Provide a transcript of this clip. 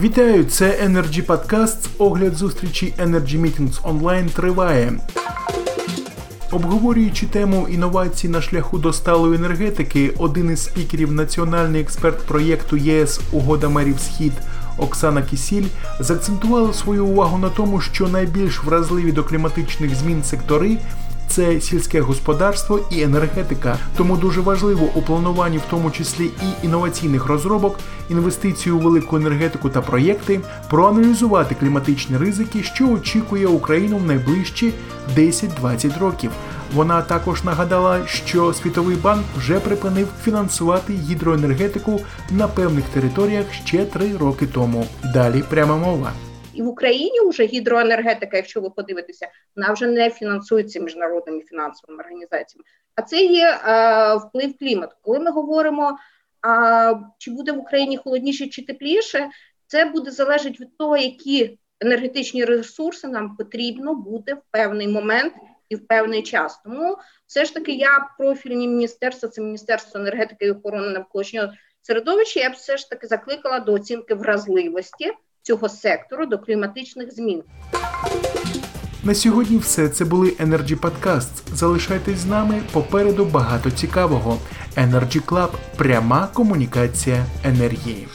Вітаю, це Energy Podcast. Огляд зустрічі Energy Meetings Online триває. Обговорюючи тему інновацій на шляху до сталої енергетики, один із спікерів національний експерт проєкту ЄС Угода мерів Схід Оксана Кісіль заакцентувала свою увагу на тому, що найбільш вразливі до кліматичних змін сектори це сільське господарство і енергетика. Тому дуже важливо у плануванні, в тому числі і інноваційних розробок, інвестиції у велику енергетику та проєкти, проаналізувати кліматичні ризики, що очікує Україну в найближчі 10-20 років. Вона також нагадала, що Світовий банк вже припинив фінансувати гідроенергетику на певних територіях ще три роки тому. Далі пряма мова. І в Україні вже гідроенергетика, якщо ви подивитеся, вона вже не фінансується міжнародними фінансовими організаціями. А це є е, вплив клімату. Коли ми говоримо, а, чи буде в Україні холодніше чи тепліше, це буде залежати від того, які енергетичні ресурси нам потрібно буде в певний момент і в певний час. Тому все ж таки я профільні міністерства, це міністерство енергетики і охорони навколишнього середовища. Я б все ж таки закликала до оцінки вразливості цього сектору до кліматичних змін. На сьогодні все це були Energy Podcasts. Залишайтесь з нами попереду багато цікавого. Energy Club – пряма комунікація енергії.